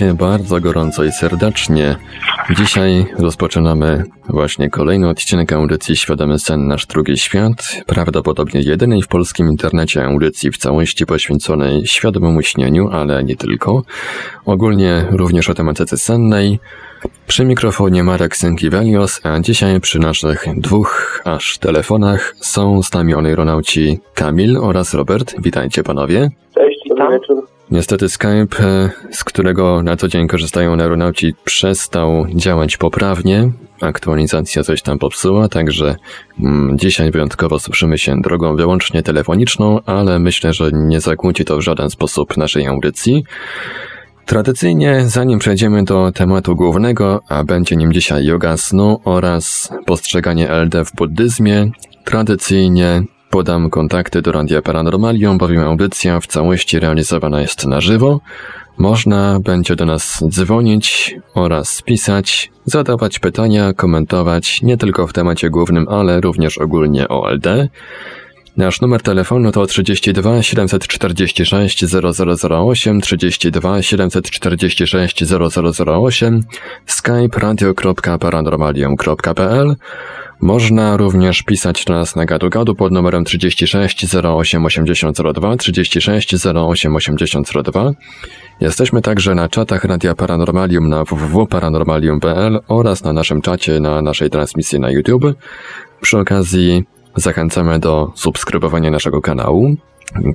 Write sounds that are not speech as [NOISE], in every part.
Witajcie bardzo gorąco i serdecznie. Dzisiaj rozpoczynamy właśnie kolejny odcinek audycji Świadomy Sen Nasz Drugi Świat, prawdopodobnie jedynej w polskim internecie audycji w całości poświęconej świadomemu śnieniu, ale nie tylko. Ogólnie również o tematyce sennej. Przy mikrofonie Marek Sękiewelios, a dzisiaj przy naszych dwóch aż telefonach są z nami oneironauci Kamil oraz Robert. Witajcie panowie. Cześć, dobry wieczór. Niestety Skype, e, którego na co dzień korzystają neuronauci, przestał działać poprawnie. Aktualizacja coś tam popsuła, także mm, dzisiaj wyjątkowo słyszymy się drogą wyłącznie telefoniczną, ale myślę, że nie zakłóci to w żaden sposób naszej audycji. Tradycyjnie, zanim przejdziemy do tematu głównego, a będzie nim dzisiaj yoga snu oraz postrzeganie LD w buddyzmie, tradycyjnie Podam kontakty do Radia Paranormalium, bowiem audycja w całości realizowana jest na żywo. Można będzie do nas dzwonić oraz pisać, zadawać pytania, komentować nie tylko w temacie głównym, ale również ogólnie o LD. Nasz numer telefonu to 32 746 0008, 32 746 0008, skype radio.paranormalium.pl można również pisać do nas na gadu-gadu pod numerem 36 08 8002, 36 08 8002. Jesteśmy także na czatach Radia Paranormalium na www.paranormalium.pl oraz na naszym czacie na naszej transmisji na YouTube. Przy okazji zachęcamy do subskrybowania naszego kanału.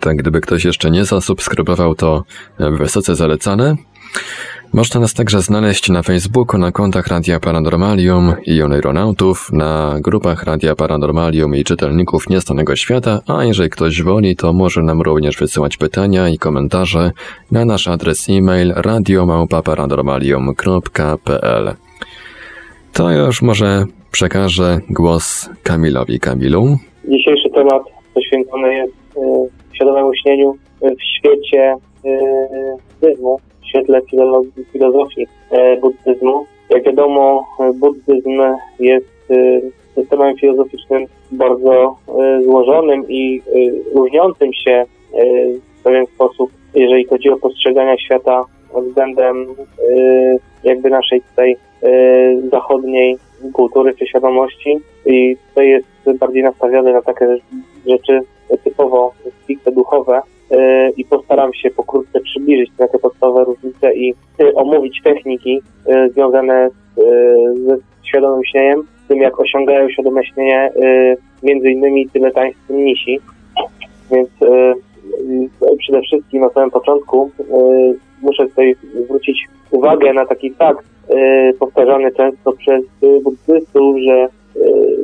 Tak, gdyby ktoś jeszcze nie zasubskrybował, to wysoce zalecane. Można nas także znaleźć na Facebooku, na kontach Radia Paranormalium i Oneironautów, na grupach Radia Paranormalium i czytelników Niestanego Świata, a jeżeli ktoś woli, to może nam również wysyłać pytania i komentarze na nasz adres e-mail radiomałpa-paranormalium.pl To już może przekażę głos Kamilowi Kamilu. Dzisiejszy temat poświęcony jest y, świadomemu śnieniu w świecie y, świetle filozofii e, buddyzmu. Jak wiadomo, buddyzm jest e, systemem filozoficznym bardzo e, złożonym i różniącym się w pewien sposób, jeżeli chodzi o postrzeganie świata względem jakby naszej tej zachodniej kultury czy świadomości i tutaj jest bardziej nastawiony na takie rzeczy typowo stricte duchowe, E, i postaram się pokrótce przybliżyć te podstawowe różnice i e, omówić techniki e, związane z, ze świadomym śnieniem, z tym jak osiągają świadome śnienie między innymi tybetańscy mnisi. Więc przede wszystkim na samym początku muszę tutaj zwrócić uwagę na taki fakt powtarzany często przez buddystów, że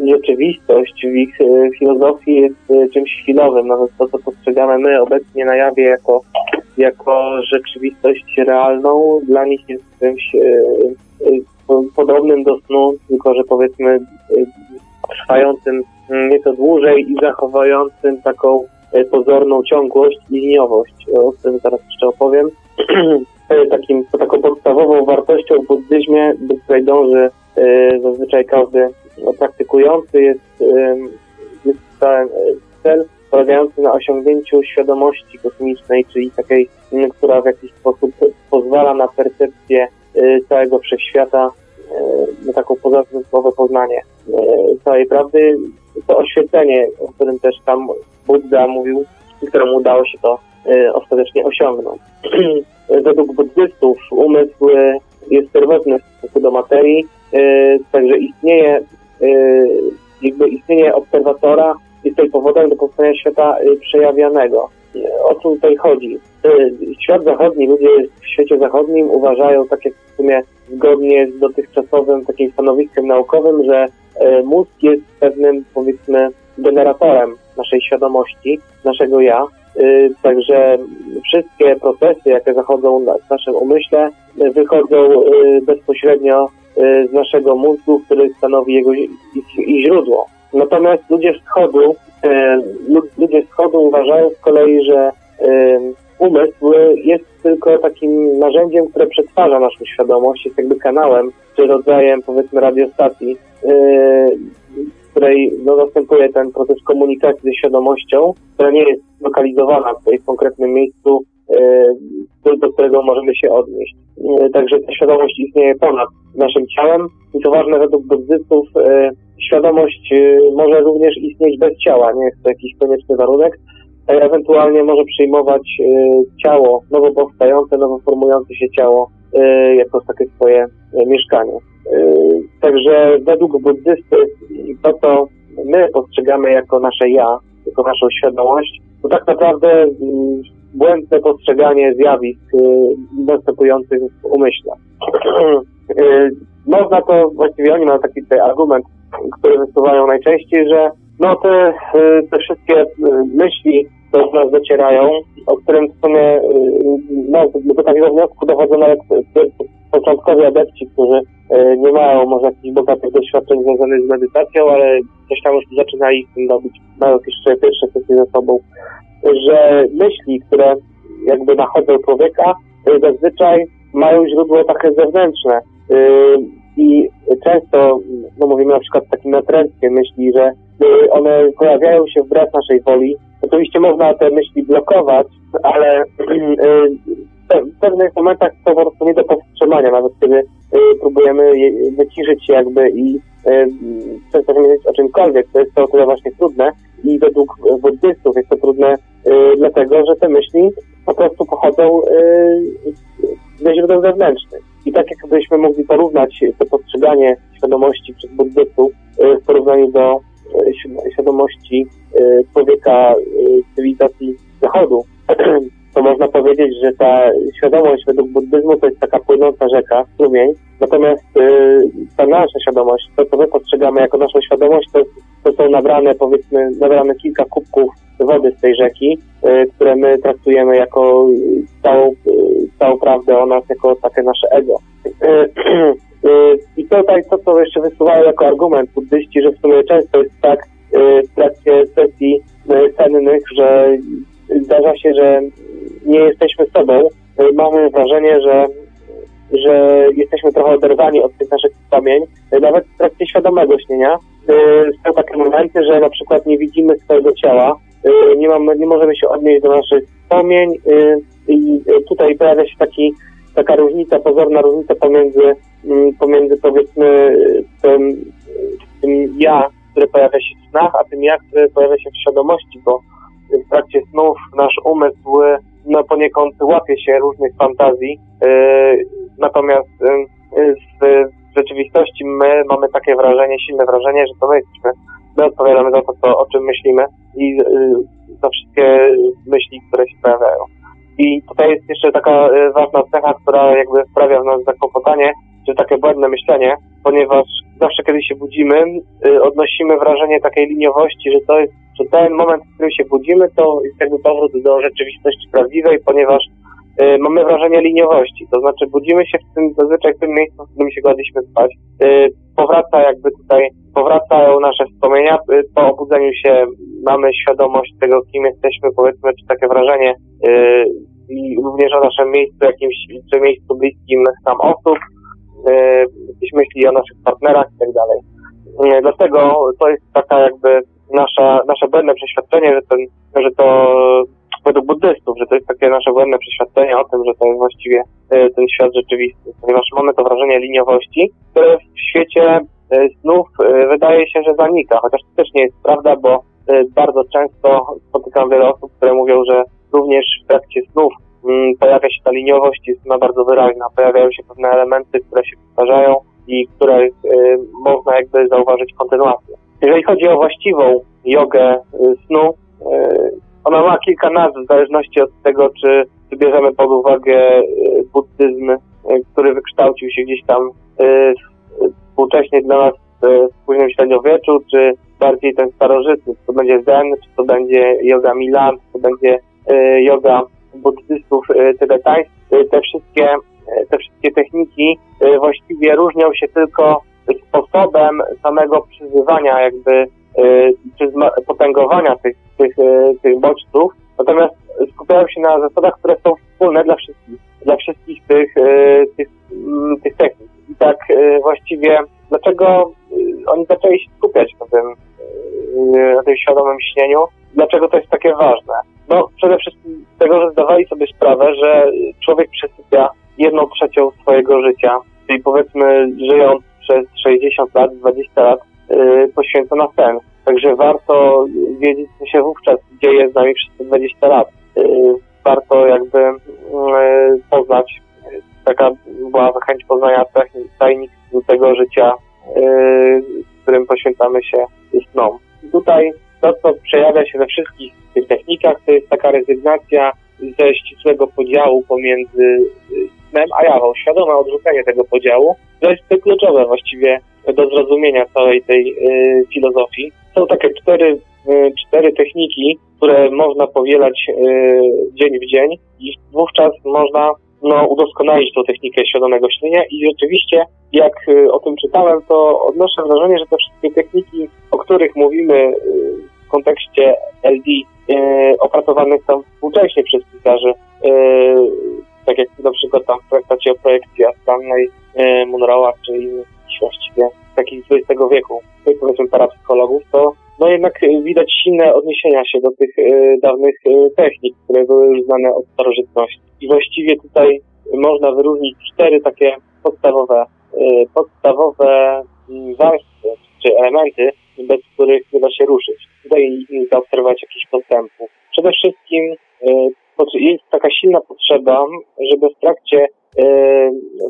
rzeczywistość w ich y, filozofii jest y, czymś chwilowym. Nawet to, co postrzegamy my obecnie na jawie jako, jako rzeczywistość realną, dla nich jest czymś podobnym do snu, tylko że powiedzmy trwającym nieco dłużej i zachowującym taką pozorną ciągłość i liniowość. O tym zaraz jeszcze opowiem. [CLEARS THROAT] Takim, taką podstawową wartością w buddyzmie, do której dąży zazwyczaj każdy no, praktykujący jest, jest cel polegający na osiągnięciu świadomości kosmicznej, czyli takiej, która w jakiś sposób pozwala na percepcję y, całego wszechświata, y, na taką pozornościowe poznanie całej prawdy. To oświecenie, o którym też tam Buddha mówił, któremu udało się to ostatecznie osiągnąć. [CLEARS THROAT] Według buddystów umysł jest pierwotny w stosunku do materii, także istnieje Y, jakby istnienie obserwatora jest tutaj powodem do powstania świata y, przejawianego. O co tutaj chodzi? Świat zachodni, ludzie w świecie zachodnim uważają, tak jak w sumie zgodnie z dotychczasowym takim stanowiskiem naukowym, że mózg jest pewnym, powiedzmy, generatorem naszej świadomości, naszego ja Także wszystkie procesy, jakie zachodzą w naszym umyśle, wychodzą bezpośrednio z naszego mózgu, który stanowi jego źródło. Natomiast ludzie wschodu, ludzie wschodu uważają z kolei, że umysł jest tylko takim narzędziem, które przetwarza naszą świadomość, jest jakby kanałem, czy rodzajem powiedzmy radiostacji, w której no, następuje ten proces komunikacji ze świadomością, która nie jest lokalizowana w konkretnym miejscu, do którego możemy się odnieść. Także ta świadomość istnieje ponad naszym ciałem i to ważne według buddystów, świadomość może również istnieć bez ciała, nie jest to jakiś konieczny warunek, ewentualnie może przyjmować ciało, nowo powstające, nowo formujące się ciało jako takie swoje mieszkanie. Także według buddysty to, co my postrzegamy jako nasze ja, jako naszą świadomość, to tak naprawdę błędne postrzeganie zjawisk następujących w umyśle. Można to, właściwie oni mają taki tutaj argument, który wysuwają najczęściej, że no te, te wszystkie myśli, które do nas docierają, o którym w sumie no, do takiego wniosku dochodzą nawet początkowi adepci, którzy nie mają może jakichś bogatych doświadczeń związanych z medytacją, ale coś tam już zaczynali ich robić, mają jeszcze pierwsze sesje ze sobą, że myśli, które jakby nachodzą człowieka, zazwyczaj mają źródło takie zewnętrzne. I często, no mówimy na przykład takim natręctwie myśli, że one pojawiają się wbrew naszej woli. Oczywiście można te myśli blokować, ale w pewnych momentach to po prostu nie do powstrzymania, nawet kiedy próbujemy wyciszyć się jakby i przestać myśleć o czymkolwiek, to jest to o tyle właśnie trudne i według buddystów jest to trudne dlatego, że te myśli po prostu pochodzą ze źródeł zewnętrznych. I tak jakbyśmy mogli porównać to postrzeganie świadomości przez buddystów w porównaniu do świadomości człowieka cywilizacji zachodu, [CLEARS THROAT] to można powiedzieć, że ta świadomość według buddyzmu to jest taka płynąca rzeka, strumień, natomiast ta nasza świadomość, to co my postrzegamy jako naszą świadomość, to, to są nabrane powiedzmy, nabrane kilka kubków wody z tej rzeki, które my traktujemy jako całą, całą prawdę o nas, jako takie nasze ego. [CLEARS THROAT] I tutaj to, co jeszcze wysuwają jako argument buddyści, że w sumie często jest tak w trakcie sesji sennych, że zdarza się, że nie jesteśmy sobą. Mamy wrażenie, że, że jesteśmy trochę oderwani od tych naszych wspomnień, nawet w trakcie świadomego śnienia. Są takie momenty, że na przykład nie widzimy swojego ciała, nie, mamy, nie możemy się odnieść do naszych wspomnień i tutaj pojawia się taki, taka różnica, pozorna różnica pomiędzy, pomiędzy powiedzmy tym, tym ja, które pojawia się w snach, a tym ja, które pojawia się w świadomości, bo w trakcie snów nasz umysł no, poniekąd łapie się różnych fantazji, natomiast w rzeczywistości my mamy takie wrażenie, silne wrażenie, że to my jesteśmy, my odpowiadamy za to, co, o czym myślimy i za wszystkie myśli, które się pojawiają. I tutaj jest jeszcze taka ważna cecha, która jakby sprawia w nas zakłopotanie, czy takie błędne myślenie, ponieważ zawsze, kiedy się budzimy, odnosimy wrażenie takiej liniowości, że to jest, że ten moment, w którym się budzimy, to jest jakby powrót do rzeczywistości prawdziwej, ponieważ y, mamy wrażenie liniowości, to znaczy budzimy się w tym, zazwyczaj w tym miejscu, w którym się kładliśmy spać, y, powraca jakby tutaj, powracają nasze wspomnienia, y, po obudzeniu się mamy świadomość tego, kim jesteśmy, powiedzmy, czy takie wrażenie i również o naszym miejscu jakimś, czy miejscu bliskim nam osób, jakieś myśli o naszych partnerach i tak dalej. Dlatego to jest taka jakby nasza, nasze błędne przeświadczenie, że, ten, że to według buddystów, że to jest takie nasze błędne przeświadczenie o tym, że to jest właściwie ten świat rzeczywisty, ponieważ mamy to wrażenie liniowości, które w świecie snów wydaje się, że zanika, chociaż to też nie jest prawda, bo bardzo często spotykam wiele osób, które mówią, że również w trakcie snów pojawia się ta liniowość, jest ona bardzo wyraźna, pojawiają się pewne elementy, które się powtarzają i których można jakby zauważyć kontynuację. Jeżeli chodzi o właściwą jogę snu, ona ma kilka nazw w zależności od tego, czy, bierzemy pod uwagę buddyzm, który wykształcił się gdzieś tam współcześnie dla nas w późnym średniowieczu, czy bardziej ten starożytny, czy to będzie Zen, czy to będzie yoga Milan, czy to będzie yoga buddystów tybetańskich. Te wszystkie, te wszystkie techniki właściwie różnią się tylko sposobem samego przyzywania jakby czy potęgowania tych, tych, tych bodźców, natomiast skupiają się na zasadach, które są wspólne dla wszystkich, dla wszystkich tych, tych, mm, tych technik. I tak właściwie, dlaczego oni zaczęli się skupiać na tym, na tym świadomym śnieniu? Dlaczego to jest takie ważne? No, przede wszystkim z tego, że zdawali sobie sprawę, że człowiek przesypia jedną trzecią swojego życia, czyli powiedzmy żyjąc przez 60 lat, 20 lat yy, poświęca na sen. Także warto wiedzieć, co się wówczas dzieje z nami przez te 20 lat. Yy, warto jakby yy, poznać, taka była chęć poznania tajnik tego życia, którym poświęcamy się snom. Tutaj to, co przejawia się we wszystkich tych technikach, to jest taka rezygnacja ze ścisłego podziału pomiędzy snem a jawą, świadome odrzucenie tego podziału, to jest to kluczowe właściwie do zrozumienia całej tej y, filozofii. Są takie cztery, y, cztery techniki, które można powielać y, dzień w dzień i wówczas można no, udoskonalić tą technikę świadomego śnienia i rzeczywiście, jak y, o tym czytałem, to odnoszę wrażenie, że te wszystkie techniki, o których mówimy y, w kontekście LD, y, opracowane są współcześnie przez pisarzy tak jak na przykład tam w traktacie o projekcji astralnej e, Munroa, czy innych właściwie takich z XX wieku, powiedzmy parapsychologów, to no jednak widać silne odniesienia się do tych e, dawnych e, technik, które były już znane od starożytności. I właściwie tutaj można wyróżnić cztery takie podstawowe, e, podstawowe mm, warstwy czy elementy, bez których nie da się ruszyć. Tutaj zaobserwować jakiś postępu. Przede wszystkim e, jest taka silna potrzeba, żeby w trakcie, e,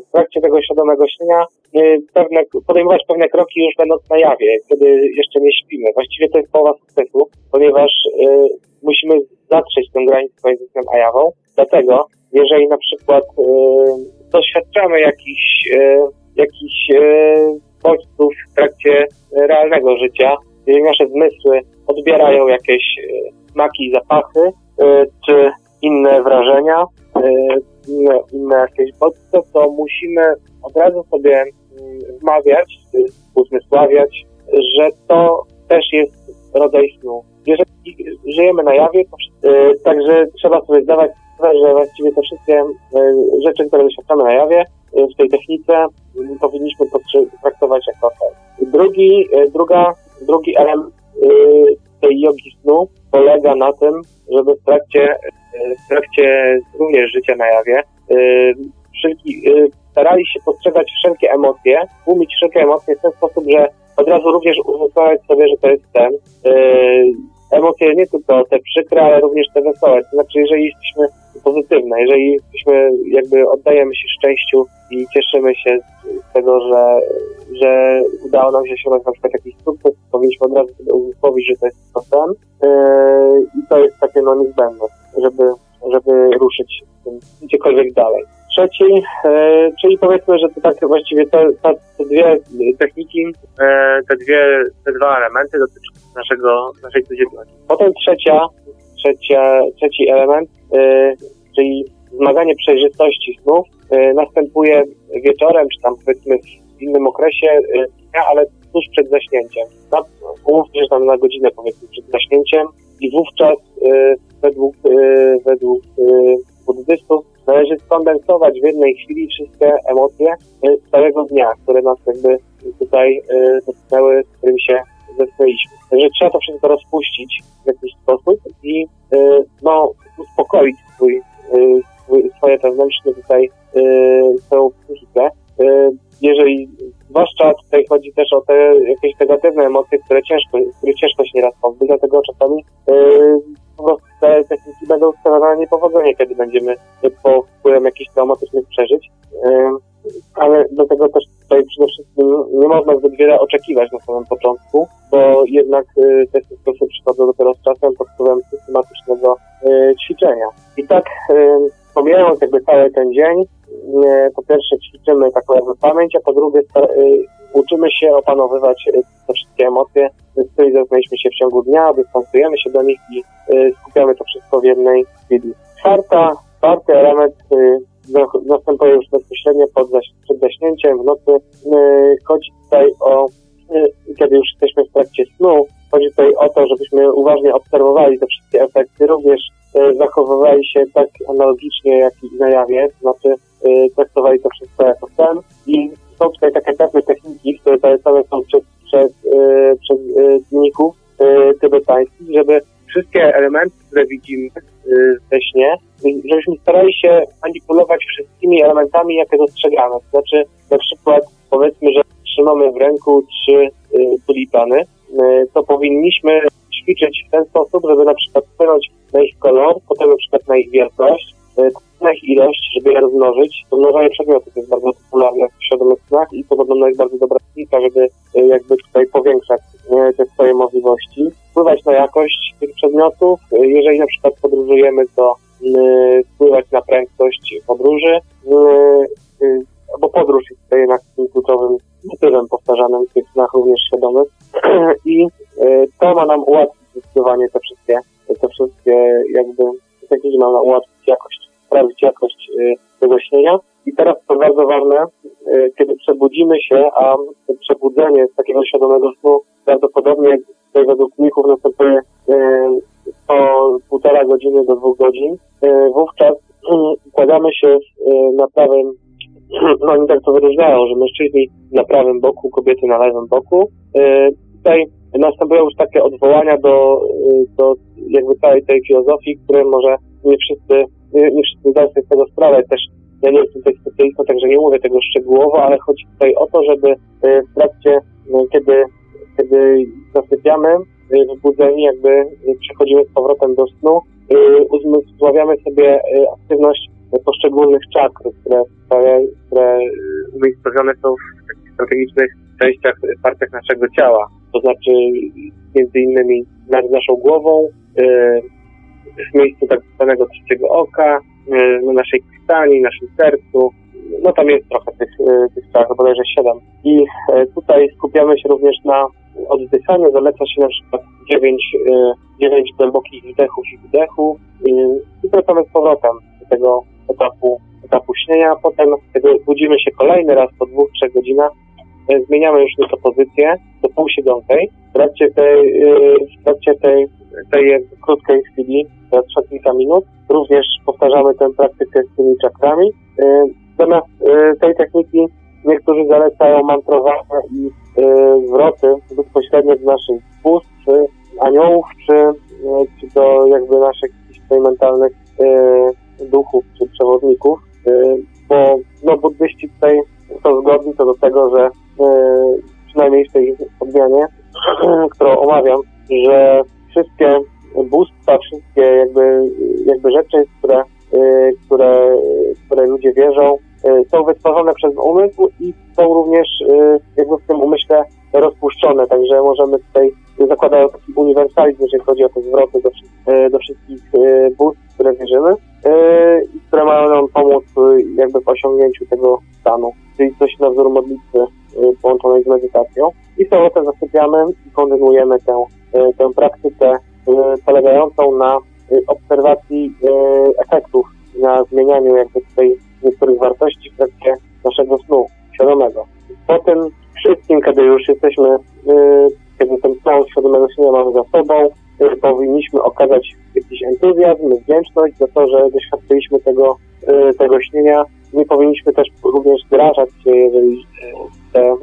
w trakcie tego świadomego śnienia e, pewne, podejmować pewne kroki już będąc na jawie, kiedy jeszcze nie śpimy. Właściwie to jest połowa sukcesu, ponieważ e, musimy zatrzeć tę granicę między snem a jawą. Dlatego, jeżeli na przykład doświadczamy jakichś, jakichś bodźców w trakcie realnego życia, jeżeli nasze zmysły odbierają jakieś smaki, zapachy, czy inne wrażenia, e, inne, inne jakieś bodźce, to musimy od razu sobie mm, wmawiać, uzmysławiać, że to też jest rodzaj snu. Jeżeli żyjemy na jawie, e, także trzeba sobie zdawać sprawę, że właściwie te wszystkie e, rzeczy, które doświadczamy na jawie, w tej technice powinniśmy traktować jako to. Drugi, druga, drugi element tej jogi snu polega na tym, żeby w trakcie w trakcie również życia na jawie y, wszelki, y, starali się postrzegać wszelkie emocje, umieć wszelkie emocje w ten sposób, że od razu również uzmysławiać sobie, że to jest ten. Emocje nie tylko te przykre, ale również te wesołe. To znaczy, jeżeli jesteśmy pozytywne, jeżeli jesteśmy, jakby oddajemy się szczęściu i cieszymy się z tego, że, że udało nam się osiągnąć na przykład jakiś sukces, powinniśmy od razu sobie że to jest to ten. I to jest takie no niezbędne żeby, żeby ruszyć gdziekolwiek dalej. Trzeci, e, czyli powiedzmy, że to tak właściwie te, te, dwie techniki, e, te dwie, te dwa elementy dotyczą naszego, naszej codzienności. Potem trzecia, trzecia, trzeci element, e, czyli zmaganie przejrzystości snów, e, następuje wieczorem, czy tam powiedzmy w innym okresie dnia, ale tuż przed zaśnięciem. Umówmy się tam na godzinę powiedzmy przed zaśnięciem i wówczas według, według buddystów należy skondensować w jednej chwili wszystkie emocje z całego dnia, które nas jakby tutaj dotknęły, z którymi się zetknęliśmy. Także trzeba to wszystko rozpuścić w jakiś sposób i no, uspokoić swój swoje wewnętrzne tutaj swoją psychikę. Jeżeli Zwłaszcza tutaj chodzi też o te jakieś negatywne emocje, które ciężko, które ciężko się nieraz pozbyć, dlatego czasami po prostu te techniki będą skazane na niepowodzenie, kiedy będziemy po wpływem jakichś traumatycznych przeżyć. Yy, ale do tego też tutaj przede wszystkim nie można zbyt wiele oczekiwać na samym początku, bo jednak y, te stosy przychodzą dopiero z czasem pod wpływem systematycznego y, ćwiczenia. I tak y, pomijając jakby cały ten dzień, po pierwsze ćwiczymy taką jakby pamięć, a po drugie uczymy się opanowywać te wszystkie emocje, z którymi się w ciągu dnia, dystansujemy się do nich i skupiamy to wszystko w jednej, w czwarta, czwarty element następuje już bezpośrednio pod przed zaśnięciem w nocy. Chodzi tutaj o, kiedy już jesteśmy w trakcie snu, chodzi tutaj o to, żebyśmy uważnie obserwowali te wszystkie efekty, również zachowywali się tak analogicznie jak i na jawie, to znaczy traktowali to wszystko jako sen i są tutaj takie pewne techniki, które zalecane są przez, przez, przez dzienników tybetańskich, żeby wszystkie elementy, które widzimy we śnie, żebyśmy starali się manipulować wszystkimi elementami, jakie dostrzegamy. To znaczy, na przykład powiedzmy, że trzymamy w ręku trzy tulipany, to powinniśmy ćwiczyć w ten sposób, żeby na przykład wpłynąć na ich kolor, potem na przykład na ich wielkość, na ich ilość, żeby je rozmnożyć. Rozmnożenie przedmiotów jest bardzo popularne w świadomych snach i podobno jest bardzo dobra technika, żeby jakby tutaj powiększać te swoje możliwości. Wpływać na jakość tych przedmiotów. Jeżeli na przykład podróżujemy, to wpływać na prędkość podróży, bo podróż jest tutaj jednak tym kluczowym motywem powtarzanym w tych snach również świadomych [CLEARS THROAT] i to ma nam ułatwić zdecydowanie te wszystkie jakby techniki ma nam ułatwić jakość, sprawić jakość tego śnienia. I teraz to bardzo ważne, kiedy przebudzimy się, a przebudzenie z takiego świadomego snu prawdopodobnie tutaj według kliników następuje po półtora godziny do dwóch godzin. Wówczas układamy się na prawym, [CLEARS THROAT] no oni tak to wyróżniają, że mężczyźni na prawym boku, kobiety na lewym boku. Tutaj następują już takie odwołania do, do jakby całej tej filozofii, które może nie wszyscy, nie, nie wszyscy zdają sobie z tego sprawę. Też ja nie jestem tutaj specjalistą, także nie mówię tego szczegółowo, ale chodzi tutaj o to, żeby w trakcie, kiedy, kiedy zasypiamy, wybudzeni, jakby przechodzimy z powrotem do snu, uzmysławiamy sobie aktywność poszczególnych czakr, które, które umiejscowione są w takich strategicznych częściach, partiach naszego ciała. To znaczy między innymi nad naszą głową, w miejscu tak zwanego trzeciego oka, na naszej krtani, naszym sercu. No tam jest trochę tych, tych czakr, bodajże siedem. I tutaj skupiamy się również na oddychaniu. Zaleca się na przykład 9, 9 głębokich wdechów i wydechów i wracamy z powrotem do tego etapu, etapu śnienia. Potem, budzimy się kolejny raz po dwóch, trzech godzinach, zmieniamy już nieco pozycję do półsiedzącej. W trakcie tej, w trakcie tej, tej krótkiej chwili, która trwa kilka minut, również powtarzamy tę praktykę z tymi czakrami. Zamiast tej techniki niektórzy zalecają mantrowanie i zwroty bezpośrednio z naszych ust, czy aniołów, czy, czy do jakby naszych mentalnych duchów, czy przewodników, bo no, buddyści tutaj są zgodni co do tego, że przynajmniej w tej odmianie, [CLEARS THROAT] którą omawiam, że wszystkie bóstwa, wszystkie jakby, jakby rzeczy, które, które, które ludzie wierzą, są wytworzone przez umysł i są również jakby w tym umyśle rozpuszczone, także możemy tutaj zakładają taki uniwersalizm, jeżeli chodzi o te zwroty do, do wszystkich bóstw, które wierzymy i które mają nam pomóc jakby w osiągnięciu tego stanu, czyli coś na wzór modlitwy połączonej z medytacją. I powrotem zasypiamy i kontynuujemy tę, tę praktykę polegającą na obserwacji efektów, na zmienianiu jakby tutaj niektórych wartości w trakcie naszego snu świadomego. Po tym wszystkim, kiedy już jesteśmy, kiedy ten plan świadomego śnienia mamy za sobą, powinniśmy okazać jakiś entuzjazm, wdzięczność za to, że doświadczyliśmy tego, tego śnienia. Nie powinniśmy też również zrażać się, jeżeli, te,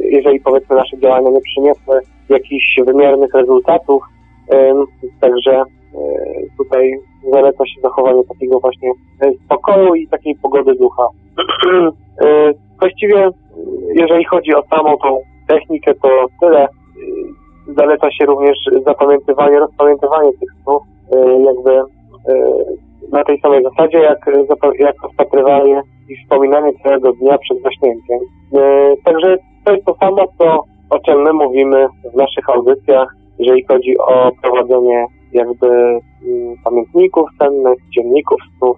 jeżeli powiedzmy nasze działania nie przyniosły jakichś wymiernych rezultatów. Także tutaj zaleca się zachowanie takiego właśnie spokoju i takiej pogody ducha. [CLEARS THROAT] Właściwie, jeżeli chodzi o samą tą technikę, to tyle. Zaleca się również zapamiętywanie, rozpamiętywanie tych snów, jakby na tej samej zasadzie, jak, jak rozpatrywanie i wspominanie całego dnia przed zaśnięciem. Także to jest to samo, co, o czym my mówimy w naszych audycjach, jeżeli chodzi o prowadzenie jakby pamiętników cennych, dzienników snów.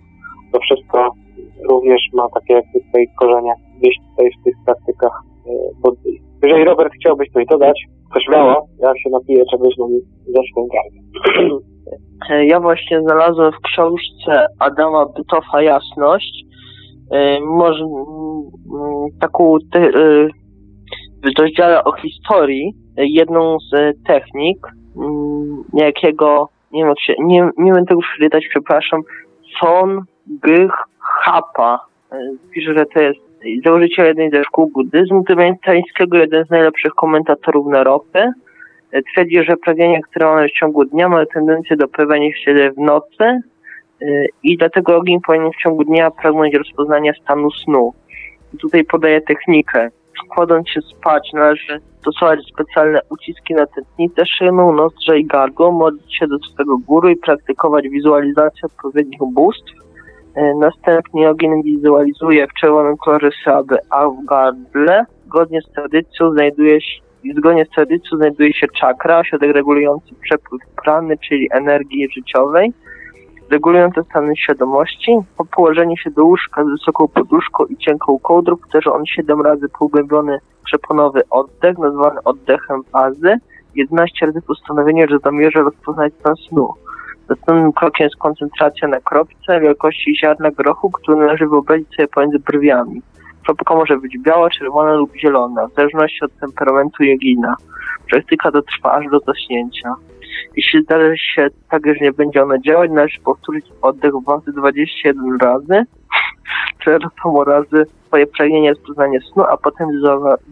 To wszystko również ma takie jakby tutaj korzenie gdzieś tutaj w tych praktykach buddyjskich. Jeżeli Robert chciałbyś coś dodać, to śmiało, ja się napiję czegoś, no mi gardło. [CLEARS THROAT] Ja właśnie znalazłem w książce Adama Bytofa Jasność może taką te, w rozdziale o historii jedną z technik jakiego nie wiem, się, nie, nie wiem tego przeczytać, przepraszam, Son Gych Hapa. Pisze, że to jest założyciel jednej ze szkół buddyzmu tybetańskiego, jeden z najlepszych komentatorów na ropę. Twierdzi, że pragnienie, które mamy w ciągu dnia, ma tendencję do pojawiania się w nocy i dlatego ogień powinien w ciągu dnia pragnąć rozpoznania stanu snu. Tutaj podaje technikę. Kładąc się spać, należy stosować specjalne uciski na tętnicę szyną, nozdrze i gardło, modlić się do swego góry i praktykować wizualizację odpowiednich bóstw. E, następnie ogień wizualizuje w czerwonym kolorze słaby, a w gardle, zgodnie z tradycją, znajduje się zgodnie z tradycją znajduje się czakra, ośrodek regulujący przepływ prany, czyli energii życiowej regulujące stany świadomości. Po położeniu się do łóżka z wysoką poduszką i cienką kołdrą powtarza on 7 razy pogłębiony przeponowy oddech, nazwany oddechem fazy. 11 razy postanowienie, że zamierza rozpoznać stan snu. Następnym krokiem jest koncentracja na kropce wielkości ziarna grochu, który należy wyobrazić sobie pomiędzy brwiami. Kropka może być biała, czerwona lub zielona, w zależności od temperamentu jegina. Praktyka to trwa aż do zaśnięcia. Jeśli zdarzy się tak, że nie będzie ono działać, należy powtórzyć oddech wazy 21 razy, [LAUGHS] tyle samo razy swoje pragnienie rozpoznanie snu, a potem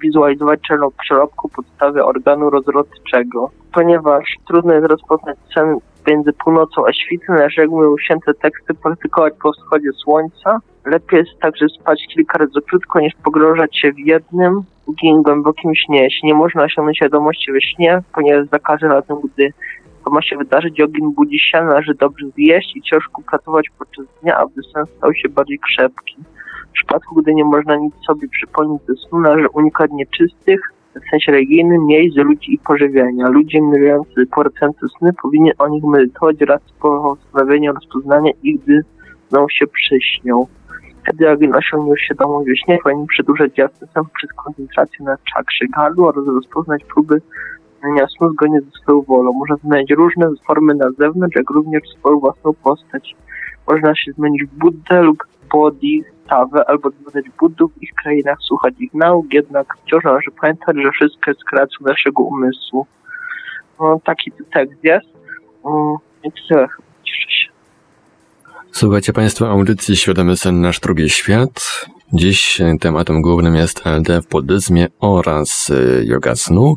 wizualizować czarną przelobku podstawy organu rozrodczego. Ponieważ trudno jest rozpoznać sen między północą a świtem, należy, jak święte teksty, praktykować po wschodzie słońca. Lepiej jest także spać kilka razy krótko, niż pogrążać się w jednym, długim, głębokim śnie. Jeśli nie można osiągnąć świadomości we śnie, ponieważ za każdym razem, gdy to ma się wydarzyć, ogień budzi się, należy dobrze zjeść i ciężko pracować podczas dnia, aby sen stał się bardziej krzepki. W przypadku, gdy nie można nic sobie przypomnieć ze snu, należy unikać nieczystych, w sensie religijnym, miejsc, ludzi i pożywienia. Ludzie ignorujący poradzący sny powinien o nich medytować raz po postanowieniu rozpoznania i gdy znowu się przyśnią. Wtedy ogień osiągnie świadomość we śnie, powinien przedłużać sen przez koncentrację na czakrze gardła oraz rozpoznać próby spełnienia zgodnie ze swoją wolą. Można znaleźć różne formy na zewnątrz, jak również swoją własną postać. Można się zmienić w Buddę lub Bodhisattwę, albo zbadać Buddów w ich krainach, słuchać ich nauk, jednak wciąż należy pamiętać, że wszystko jest kreacją naszego umysłu. No, taki tekst jest. Mm, więc tyle, cieszę się. Słuchajcie Państwo audycji Świadomy Sen Nasz Drugi Świat. Dziś tematem głównym jest LD w buddyzmie oraz y, yoga snu.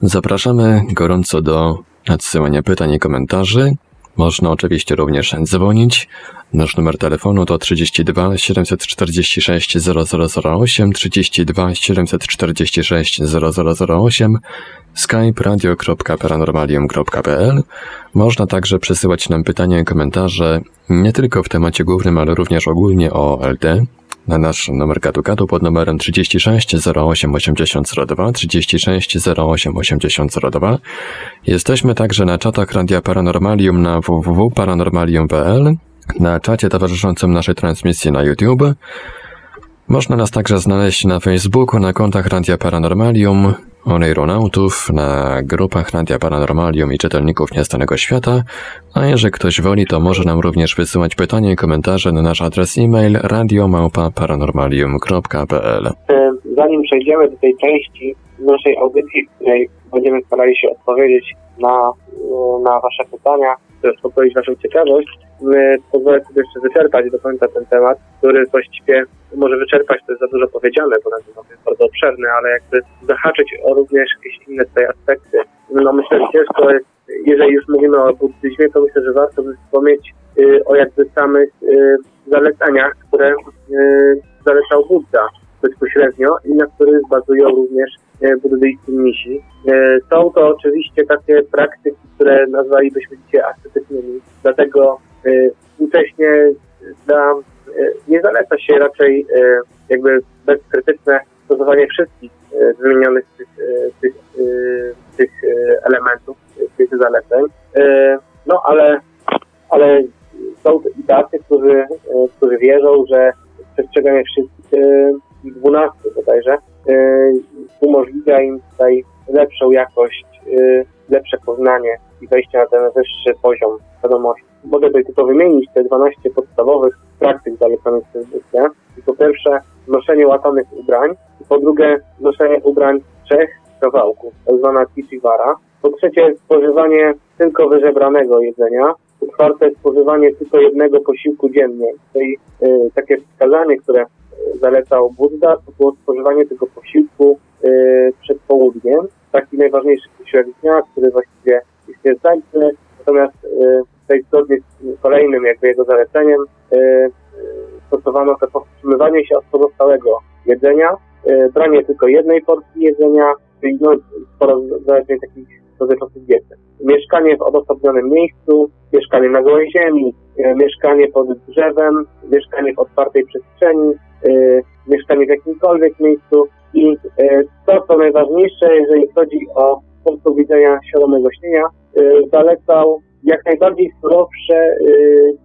Zapraszamy gorąco do nadsyłania pytań i komentarzy. Można oczywiście również dzwonić. Nasz numer telefonu to 32 746 0008, 32 746 0008, skype radio.paranormalium.pl. Można także przesyłać nam pytania i komentarze nie tylko w temacie głównym, ale również ogólnie o LD na nasz numer gadu pod numerem 36 08 8002 36 08 8002. Jesteśmy także na czatach Radia Paranormalium na www.paranormalium.pl, na czacie towarzyszącym naszej transmisji na YouTube. Można nas także znaleźć na Facebooku, na kontach Radia Paranormalium, oneironautów, na grupach Radia Paranormalium i czytelników Niestanego Świata, a jeżeli ktoś woli, to może nam również wysyłać pytania i komentarze na nasz adres e-mail radiomałpa-paranormalium.pl e, Zanim przejdziemy do tej części naszej audycji, w której będziemy starali się odpowiedzieć na, e, na Wasze pytania, zaspokoić Waszą ciekawość, pozwolę sobie jeszcze wyczerpać do końca ten temat, który właściwie może wyczerpać, to jest za dużo powiedziane, bo ten temat jest bardzo obszerny, ale jakby zahaczyć o również jakieś inne tutaj aspekty. No myślę, że ciężko jest, jeżeli już mówimy o buddyzmie, to myślę, że warto by wspomnieć y, o jakby samych y, zaleceniach, które y, zalecał Buddha bezpośrednio i na których bazują również y, buddyjscy mnisi. Y, są to oczywiście takie praktyki, które nazwalibyśmy dzisiaj ascetycznymi, dlatego Współcześnie dla, nie zaleca się raczej jakby bezkrytyczne stosowanie wszystkich wymienionych tych, tych, tych elementów, tych zaleceń. No ale, ale są i tacy, którzy, którzy wierzą, że przestrzeganie wszystkich 12 bodajże umożliwia im tutaj lepszą jakość, lepsze poznanie i wejście na ten wyższy poziom świadomości. Mogę tutaj tylko wymienić te 12 podstawowych praktyk zalecanych przez Buddhę. Po pierwsze, noszenie łatanych ubrań. Po drugie, noszenie ubrań trzech kawałków, tak zwana kichivara. Po trzecie, spożywanie tylko wyżebranego jedzenia. Po czwarte, spożywanie tylko jednego posiłku dziennie. Czyli y, takie wskazanie, które zalecał Buddha, to było spożywanie tego posiłku y, przed południem. Taki najważniejszy posiłek dnia, który właściwie jest niezbędny. Natomiast y, tutaj zgodnie z kolejnym jakby jego zaleceniem y, stosowano to powstrzymywanie się od pozostałego jedzenia, branie tylko jednej porcji jedzenia, czyli no, sporo zaleceń takich Mieszkanie w odosobnionym miejscu, mieszkanie na gołej ziemi, mieszkanie pod drzewem, mieszkanie w otwartej przestrzeni, y, mieszkanie w jakimkolwiek miejscu i y, to, co najważniejsze, jeżeli chodzi o punkt widzenia świadomego śnienia, zalecał jak najbardziej surowsze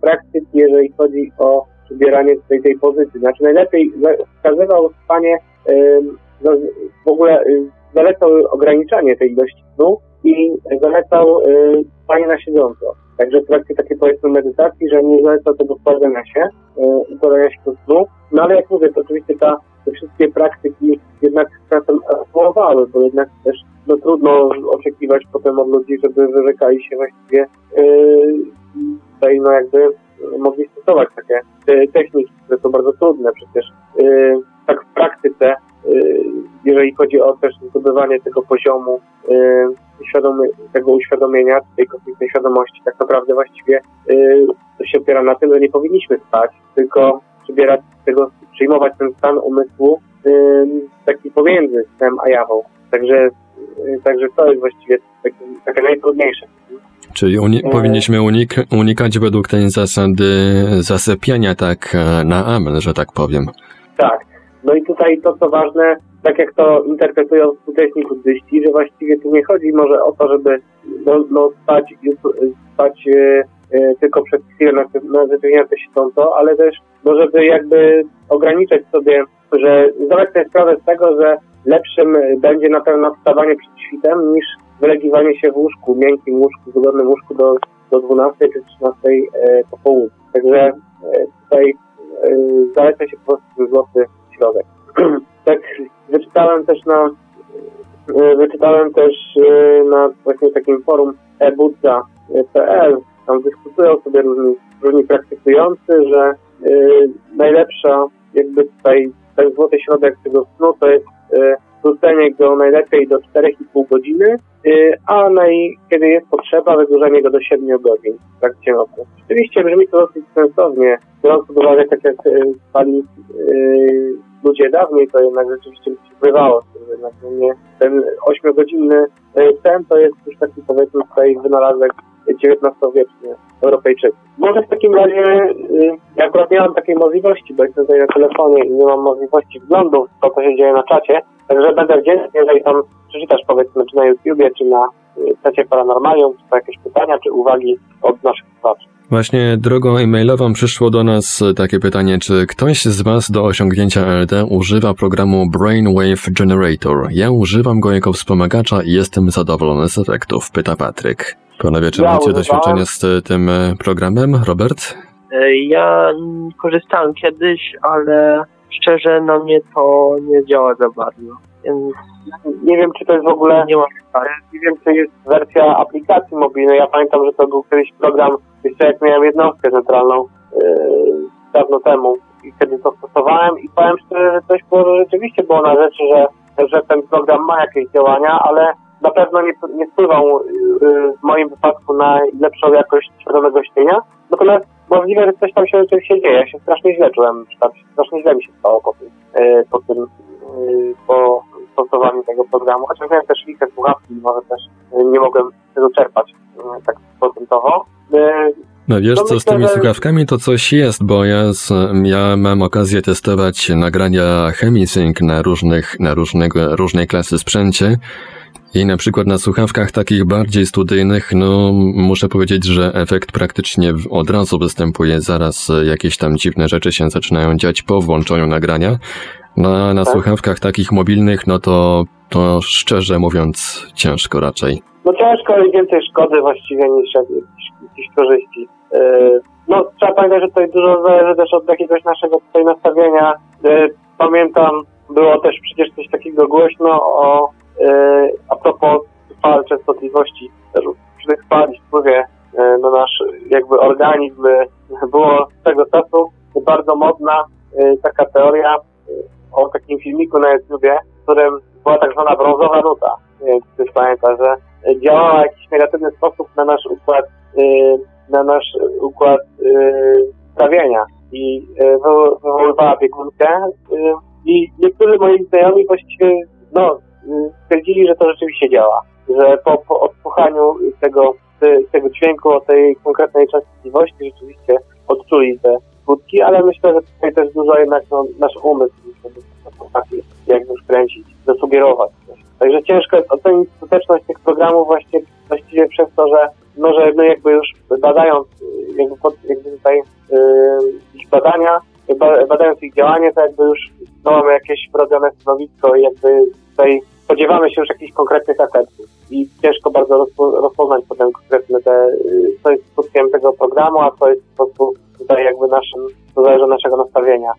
praktyki, jeżeli chodzi o przybieranie tej, tej pozycji. Znaczy najlepiej wskazywał spanie, y, no, w ogóle zalecał ograniczanie tej ilości snu i zalecał y, spanie na siedząco. Także w trakcie takiej powiedzmy medytacji, że nie zaleca tego wkładania się, y, układania się do snu. No ale jak mówię, to oczywiście ta, te wszystkie praktyki jednak czasem ewoluowały, bo jednak też no, trudno oczekiwać potem od ludzi, żeby wyrzekali się właściwie tutaj no jakby mogli stosować takie techniki, które są bardzo trudne przecież. Yy, tak w praktyce, jeżeli chodzi o też zdobywanie tego poziomu yy, świadomy, tego uświadomienia, tej kosmicznej świadomości, tak naprawdę właściwie yy, to się opiera na tym, że nie powinniśmy spać, tylko przybierać tego, przyjmować ten stan umysłu taki pomiędzy snem a jawą. Także, także to jest właściwie taki, takie najtrudniejsze. Czyli uni powinniśmy unik unikać według tej zasady zasypiania tak e, na amen, że tak powiem. Tak. No i tutaj to, co ważne, tak jak to interpretują współcześni buddyści, że właściwie tu nie chodzi może o to, żeby no, no spać, spać e, e, tylko przez chwilę na, na wypełniające się to, ale też no, żeby jakby ograniczać sobie, że zdawać sobie sprawę z tego, że lepszym będzie na pewno wstawanie przed świtem niż wylegiwanie się w łóżku, miękkim łóżku, wygodnym łóżku do, do 12 czy 13 e, po południu. Także e, tutaj e, zaleca się po prostu złoty środek. [CLEARS THROAT] tak wyczytałem też na e, wyczytałem też e, na właśnie takim forum ebudza.pl tam dyskutują sobie różni, różni praktykujący, że y, najlepsza jakby tutaj ten złoty środek tego snu to jest skrócenie go najlepiej do 4,5 godziny, y, a naj, kiedy jest potrzeba, wydłużenie go do 7 godzin w trakcie nocy. Oczywiście brzmi to dosyć sensownie, biorąc pod uwagę, tak jak y, spali y, ludzie dawniej, to jednak rzeczywiście bywało z tym, jednak nie, ten 8-godzinny y, sen to jest już taki powiedzmy tutaj wynalazek XIX-wieczny Europejczyków. Może w takim razie, y, ja akurat nie mam takiej możliwości, bo jestem tutaj na telefonie i nie mam możliwości wglądu w to, co się dzieje na czacie, także będę wdzięczny, jeżeli tam przeczytasz powiedzmy, czy na YouTubie, czy na czacie Paranormalium, czy jakieś pytania, czy uwagi od naszych słuchaczy. Właśnie drogą e-mailową przyszło do nas takie pytanie, czy ktoś z Was do osiągnięcia LD używa programu Brainwave Generator? Ja używam go jako wspomagacza i jestem zadowolony z efektów, pyta Patryk. Panowie, czy ja macie doświadczenie z tym e, programem, Robert? E, ja korzystałem kiedyś, ale szczerze na mnie to nie działa za bardzo. Więc nie wiem, czy to jest w ogóle. Nie, mam, nie wiem, czy jest wersja aplikacji mobilnej. Ja pamiętam, że to był kiedyś program, jeszcze jak miałem jednostkę centralną yy, dawno temu i wtedy to stosowałem i powiem szczerze, że coś było, że rzeczywiście było na rzeczy, że, że ten program ma jakieś działania, ale na pewno nie, nie wpływał yy, w moim wypadku na lepszą jakość świadomego śnienia. Natomiast możliwe, że coś tam się rzeczywiście dzieje. Ja się strasznie źle czułem, strasznie źle mi się stało po tym, yy, po tym, po stosowaniu tego programu. Chociaż miałem też listę słuchawki, może też nie mogłem tego czerpać tak procentowo. No wiesz co, z tymi słuchawkami to coś jest, bo ja, z, ja mam okazję testować nagrania ChemiSync na różnych, na różnego, różnej klasy sprzęcie I na przykład na słuchawkach takich bardziej studyjnych, no muszę powiedzieć, że efekt praktycznie od razu występuje, zaraz jakieś tam dziwne rzeczy się zaczynają dziać po włączeniu nagrania. Na, na tak? słuchawkach takich mobilnych, no to, to szczerze mówiąc ciężko raczej. No ciężko i więcej szkody właściwie niż jakichś korzyści. E, no trzeba pamiętać, że tutaj dużo zależy też od jakiegoś naszego tutaj nastawienia. E, pamiętam, było też przecież coś takiego głośno o e, a propos fal częstotliwości, też tych fal wpływie na nasz jakby organizm było z tego czasu bardzo modna taka teoria o takim filmiku na YouTubie, w którym była tak zwana brązowa nuta. Ktoś pamięta, że działała w jakiś negatywny sposób na nasz układ, na nasz układ trawienia i wywoływała biegunkę i niektórzy moi znajomi właściwie no, stwierdzili, że to rzeczywiście działa, że po, po odsłuchaniu tego, tego dźwięku o tej konkretnej częstotliwości rzeczywiście odczuli te skutki, ale myślę, że tutaj też dużo jednak no, nasz umysł potrafi jakby wkręcić, zasugerować. Także ciężko jest ocenić skuteczność tych programów właśnie właściwie przez to, że no, że my jakby już badając jakby, pod, jakby tutaj yy, ich badania, badając ich działanie, to jakby już no, mamy jakieś wrobione stanowisko i jakby tutaj spodziewamy się już jakichś konkretnych efektów i ciężko bardzo rozpoznać potem konkretne te, y, co jest skutkiem tego programu, a co jest po prostu tutaj jakby naszym, to zależy od naszego nastawienia.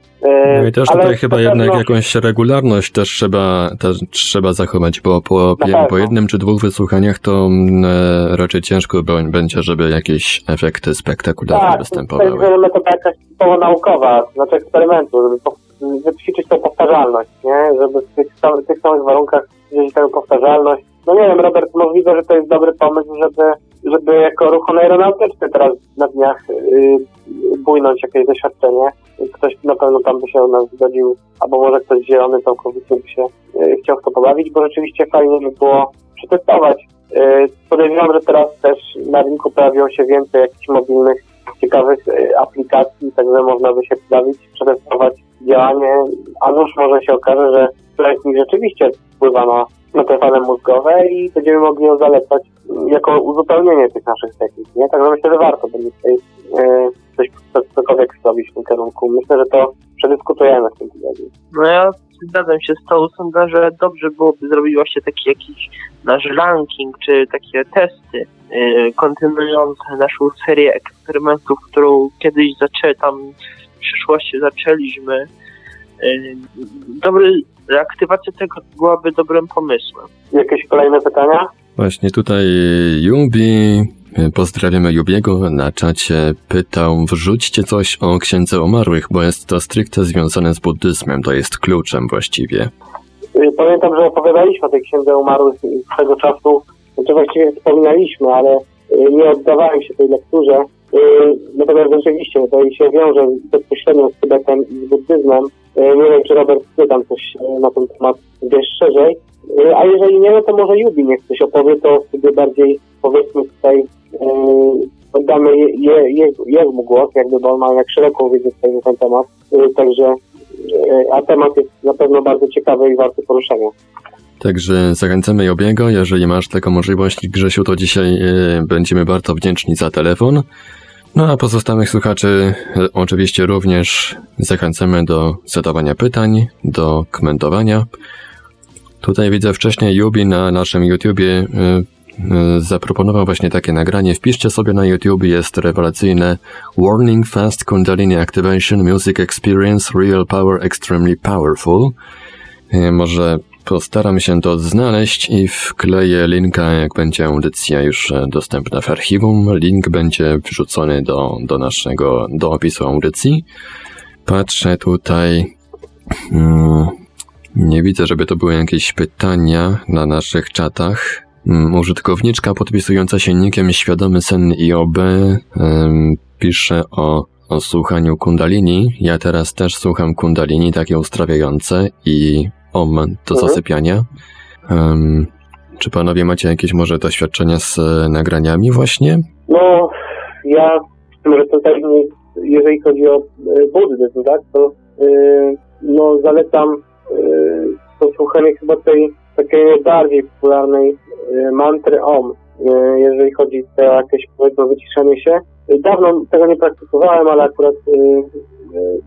No i też tutaj chyba jednak pewno... jakąś regularność też trzeba, też trzeba zachować, bo po, po jednym czy dwóch wysłuchaniach to mm, e, raczej ciężko będzie, żeby jakieś efekty spektakularne tak, występowały. Tak, metoda jakaś typowo naukowa, znaczy eksperymentu, żeby wyćwiczyć tą powtarzalność, nie? Żeby w tych, tych samych warunkach mieć tę powtarzalność. No nie wiem, Robert, możliwe, że to jest dobry pomysł, żeby, żeby jako ruch aeronautyczny teraz na dniach yy, bujnąć jakieś doświadczenie. Ktoś na pewno tam by się o nas zgodził, albo może ktoś zielony całkowicie by się yy, chciał w to pobawić, bo rzeczywiście fajnie by było przetestować. Yy, podejrzewam, że teraz też na rynku pojawiło się więcej jakichś mobilnych, ciekawych yy, aplikacji, także można by się bawić, przetestować działanie, a może się okaże, że któraś rzeczywiście wpływa na, na te fale mózgowe i będziemy mogli ją zalecać jako uzupełnienie tych naszych technik, nie? Także myślę, że warto będzie tutaj e, coś, cokolwiek zrobić w tym kierunku. Myślę, że to przedyskutujemy w tym tygodniu. No ja zgadzam się z tą. Sądzę, że dobrze byłoby zrobić właśnie taki jakiś nasz ranking, czy takie testy yy, kontynuujące naszą serię eksperymentów, którą kiedyś zaczę tam w przyszłości zaczęliśmy. Yy, dobry reaktywacja tego byłaby dobrym pomysłem. Jakieś kolejne pytania? Właśnie tutaj Jubi, pozdrawiamy Jubiego, na czacie pytał, wrzućcie coś o księdze umarłych, bo jest to stricte związane z buddyzmem, to jest kluczem właściwie. Pamiętam, że opowiadaliśmy o tej księdze umarłych tego czasu, znaczy właściwie wspominaliśmy, ale y, nie oddawałem się tej lekturze. Y, natomiast rzeczywiście to się wiąże bezpośrednio z Tybetem i z buddyzmem. E, nie wiem, czy Robert chce tam coś e, na ten temat wiesz szerzej. A jeżeli nie, no to może Jubi niech coś opowie, to sobie bardziej powiedzmy tutaj oddamy je, je, jemu głos, jakby, bo on ma jak szeroką wiedzę tutaj na ten temat. Także, a temat jest na pewno bardzo ciekawy i warty poruszenia. Także zachęcamy Jobiego, jeżeli masz taką możliwość, Grzesiu, to dzisiaj będziemy bardzo wdzięczni za telefon. No a pozostałych słuchaczy e, oczywiście również zachęcamy do zadawania pytań, do komentowania. Tutaj widzę wcześniej Jubi na naszym YouTubie e, e, zaproponował właśnie takie nagranie. Wpiszcie sobie na YouTube, jest rewelacyjne Warning Fast Kundalini Activation Music Experience Real Power Extremely Powerful. Może Postaram się to znaleźć i wkleję linka, jak będzie audycja już e, dostępna w archiwum. Link będzie wrzucony do, do naszego, do opisu audycji. Patrzę tutaj. Hmm, nie widzę, żeby to były jakieś pytania na naszych czatach. Hmm, użytkowniczka podpisująca się nickiem Świadomy Sen IOB pisze o, o słuchaniu kundalini. Ja teraz też słucham kundalini, takie ustrawiające i OM do mhm. zasypiania. Um, czy panowie macie jakieś może doświadczenia z e, nagraniami właśnie? No, ja może tutaj, jeżeli chodzi o e, buddyzm, tak, to e, no, zalecam to słuchanie chyba tej takiej najbardziej popularnej y, mantry OM, jeżeli chodzi o jakieś powiedzmy wyciszenie się. Dawno tego nie praktykowałem, ale akurat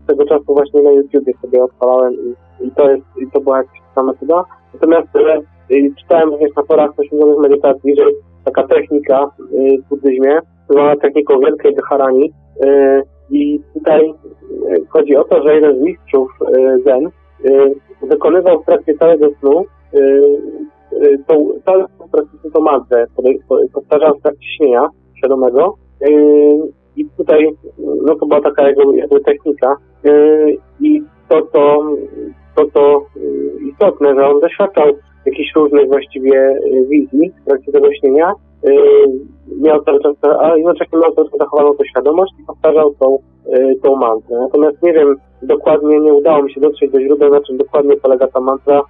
z tego czasu właśnie na YouTubie sobie odpalałem i, i to jest, i to była jakaś sama metoda. Natomiast y, y, czytałem również na forach poświęconych medytacji, że taka technika y, w buddyzmie, zwana techniką wielkiej dharani, i tutaj chodzi o to, że jeden z mistrzów Zen wykonywał w trakcie całego snu tą, całe praktycznie tą mantrę, powtarzał w trakcie śnienia świadomego. I tutaj no to była taka jego jakby technika. Y, I to, to, to, to y, istotne, że on doświadczał jakichś różnych właściwie y, wizji w trakcie tego śnienia. Miał cały czas, a jednocześnie miał cały czas zachowaną tę świadomość i powtarzał tą, tą mantrę. Natomiast nie wiem dokładnie, nie udało mi się dotrzeć do źródła, na czym dokładnie polega ta mantra.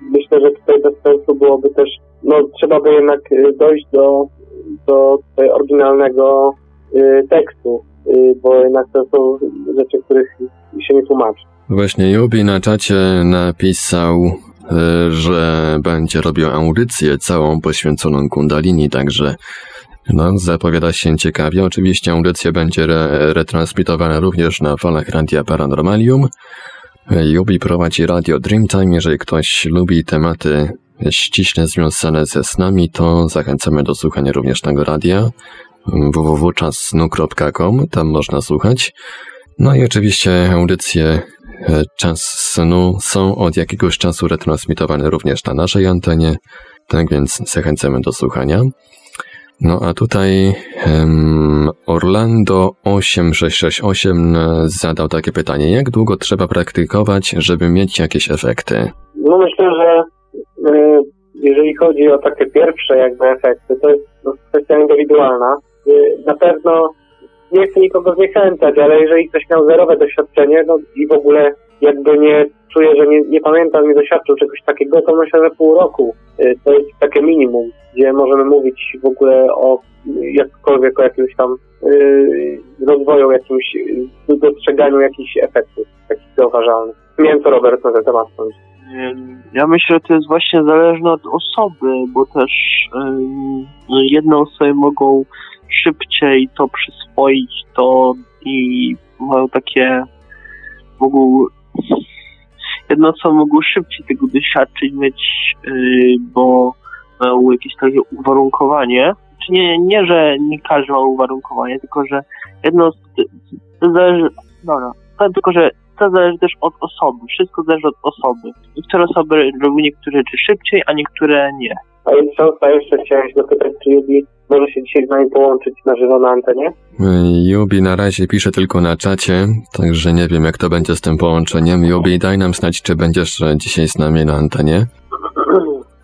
Myślę, że tutaj bez sensu byłoby też, no trzeba by jednak y, dojść do, do tutaj oryginalnego y, tekstu, y, bo jednak to są rzeczy, których się nie tłumaczy. Właśnie Jubi na czacie napisał, y, że będzie robił audycję całą poświęconą Kundalini, także no, zapowiada się ciekawie. Oczywiście audycja będzie re retransmitowana również na falach Radia Paranormalium. Jubi prowadzi radio Dreamtime. Jeżeli ktoś lubi tematy ściśle związane ze snami, to zachęcamy do słuchania również tego radia www.czassnu.com, tam można słuchać. No i oczywiście audycje e, Czas Snu są od jakiegoś czasu retransmitowane również na naszej antenie, tak więc zachęcamy do słuchania. No a tutaj um, Orlando 8668 zadał takie pytanie, jak długo trzeba praktykować, żeby mieć jakieś efekty? No myślę, że y, jeżeli chodzi o takie pierwsze jakby efekty, to jest no, kwestia indywidualna. Y, na pewno nie chcę nikogo zniechęcać, ale jeżeli ktoś miał zerowe doświadczenie no, i w ogóle jakby nie czuje, że nie, nie pamiętam, nie doświadczył czegoś takiego, to myślę, że pół roku y, to jest takie minimum, gdzie możemy mówić w ogóle o jakkolwiek o jakimś tam y, rozwoju, jakimś y, dostrzeganiu jakichś efektów takich zauważalnych. Nie wiem, co Robert na ten temat sądzi. Ja myślę, że to jest właśnie zależne od osoby, bo też ym, jedne osoby mogą szybciej to przyswoić to i mają takie mogą jedne osoby mogą szybciej tego doświadczyć, mieć, yy, bo mają jakieś takie uwarunkowanie. Czy nie, nie, że nie każdy ma uwarunkowanie, tylko że jedno to zależy, dobra, tylko że to zależy też od osoby. Wszystko zależy od osoby. Niektóre osoby robią niektóre rzeczy szybciej, a niektóre nie. A więc Książka jeszcze chciałem się dopytać, czy Jubi może się dzisiaj z nami połączyć na żywo na antenie? Jubi na razie pisze tylko na czacie, także nie wiem jak to będzie z tym połączeniem. Jubi, daj nam znać, czy będziesz dzisiaj z nami na antenie.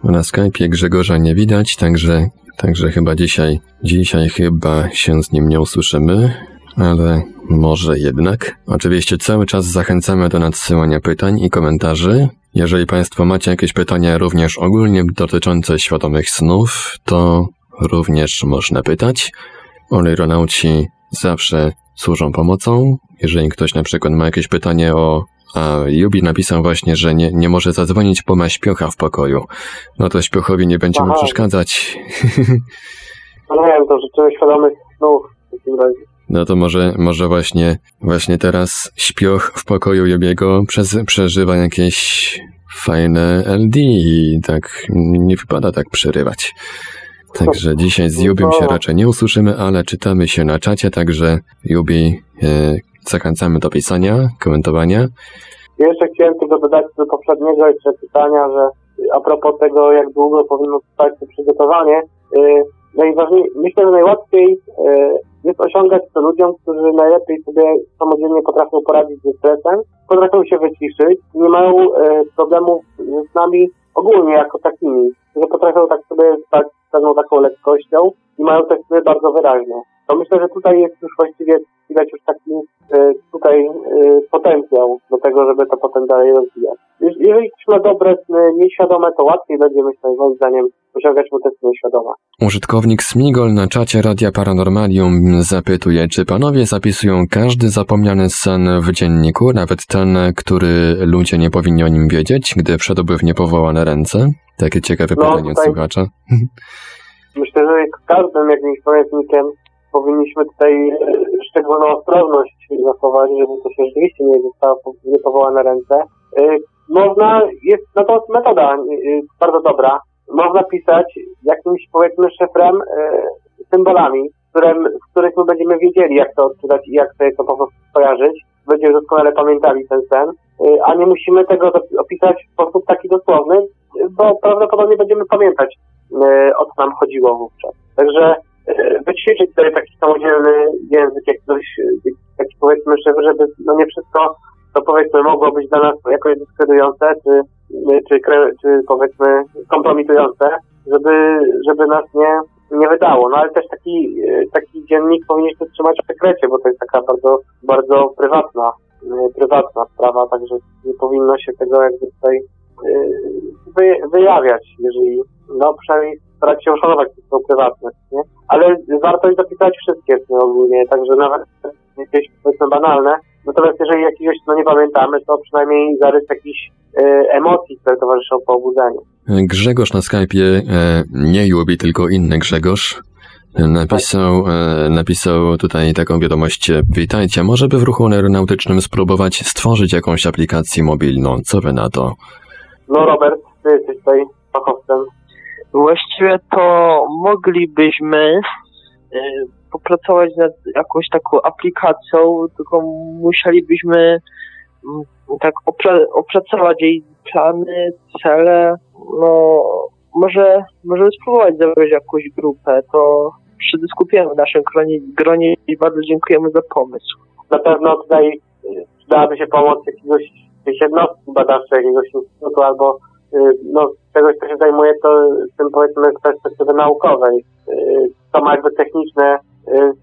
Na Skype'ie Grzegorza nie widać, także, także chyba dzisiaj, dzisiaj chyba się z nim nie usłyszymy, ale może jednak. Oczywiście cały czas zachęcamy do nadsyłania pytań i komentarzy. Jeżeli Państwo macie jakieś pytania również ogólnie dotyczące świadomych snów, to również można pytać. Olejronauci zawsze służą pomocą. Jeżeli ktoś na przykład ma jakieś pytanie o a Jubi napisał właśnie, że nie, nie może zadzwonić, bo ma śpiocha w pokoju. No to śpiochowi nie będziemy Aha. przeszkadzać. [LAUGHS] No nie wiem, to życzymy świadomych snów w takim razie. No to może, może właśnie, właśnie teraz śpioch w pokoju Jubiego przez, przeżywa jakieś fajne LD i tak nie wypada tak przerywać. Także dzisiaj z Jubim się raczej nie usłyszymy, ale czytamy się na czacie, także Jubi e, zachęcamy do pisania, komentowania. Jeszcze chciałem tylko dodać do poprzedniego jeszcze pytania, że a propos tego, jak długo powinno trwać to przygotowanie, yy, najważniej, myślę, że najłatwiej yy, jest osiągać to ludziom, którzy najlepiej sobie samodzielnie potrafią poradzić ze stresem, potrafią się wyciszyć, nie mają yy, problemów z nami ogólnie jako takimi, że potrafią tak sobie stać z pewną taką lekkością i mają te sny bardzo wyraźne. To myślę, że tutaj jest już właściwie widać już taki y, tutaj potencjał do tego, żeby to potem dalej rozwijać. Jeż- jeżeli ma dobre sny nieświadome, to łatwiej będzie, myślę, moim zdaniem, osiągać mu te sny świadome. Użytkownik Smigol na czacie Radia Paranormalium zapytuje, czy panowie zapisują każdy zapomniany sen w dzienniku, nawet ten, który ludzie nie powinni o nim wiedzieć, gdy wszedłby w niepowołane ręce? Takie ciekawe No, pytanie od słuchacza. [LAUGHS] Myślę, że każdym jakimś pamiętnikiem powinniśmy tutaj szczególną ostrożność zachować, żeby to się rzeczywiście nie zostało po- nie powołane na ręce. Można, jest na to metoda e, bardzo dobra. Można pisać jakimś powiedzmy szyfrem, e, symbolami, którym, w których my będziemy wiedzieli, jak to odczytać i jak sobie to po prostu skojarzyć. Będziemy doskonale pamiętali ten sen, a nie musimy tego opisać w sposób taki dosłowny, bo prawdopodobnie będziemy pamiętać, o co nam chodziło wówczas. Także wyćwiczyć sobie taki samodzielny język, jak coś, e, taki powiedzmy, żeby no nie wszystko, to powiedzmy mogło być dla nas jakoś dyskredujące, czy, czy, czy powiedzmy kompromitujące, żeby, żeby nas nie, nie wydało. No ale też taki, taki dziennik powinniśmy trzymać w sekrecie, bo to jest taka bardzo, bardzo prywatna, prywatna sprawa, także nie powinno się tego jakby tutaj e, wy, wyjawiać, jeżeli, no przynajmniej starać się uszanować tą prywatność, nie? Ale warto jest zapisać wszystkie ogólnie, także nawet jakieś powiedzmy banalne. Natomiast jeżeli jakiegoś no nie pamiętamy, to przynajmniej zarys jakichś e, emocji, które towarzyszą po obudzeniu. Grzegorz na Skype'ie e, nie lubi, tylko inny Grzegorz. e, Napisał, napisał tutaj taką wiadomość. Witajcie, może by w ruchu aeronautycznym spróbować stworzyć jakąś aplikację mobilną. Co wy na to? No Robert, ty jesteś tutaj fachowcem. Właściwie to moglibyśmy popracować nad jakąś taką aplikacją, tylko musielibyśmy mm, tak opra- opracować jej plany, cele. No, może, może spróbować zebrać jakąś grupę, to przedyskutujemy w naszym gronie, gronie i bardzo dziękujemy za pomysł. Na pewno tutaj y, przydałaby się pomoc jakiegoś jednostki badawczej, jakiegoś instytutu albo y, no, czegoś, co się zajmuje to tym powiedzmy perspektywy naukowej. Y, To ma jakby techniczne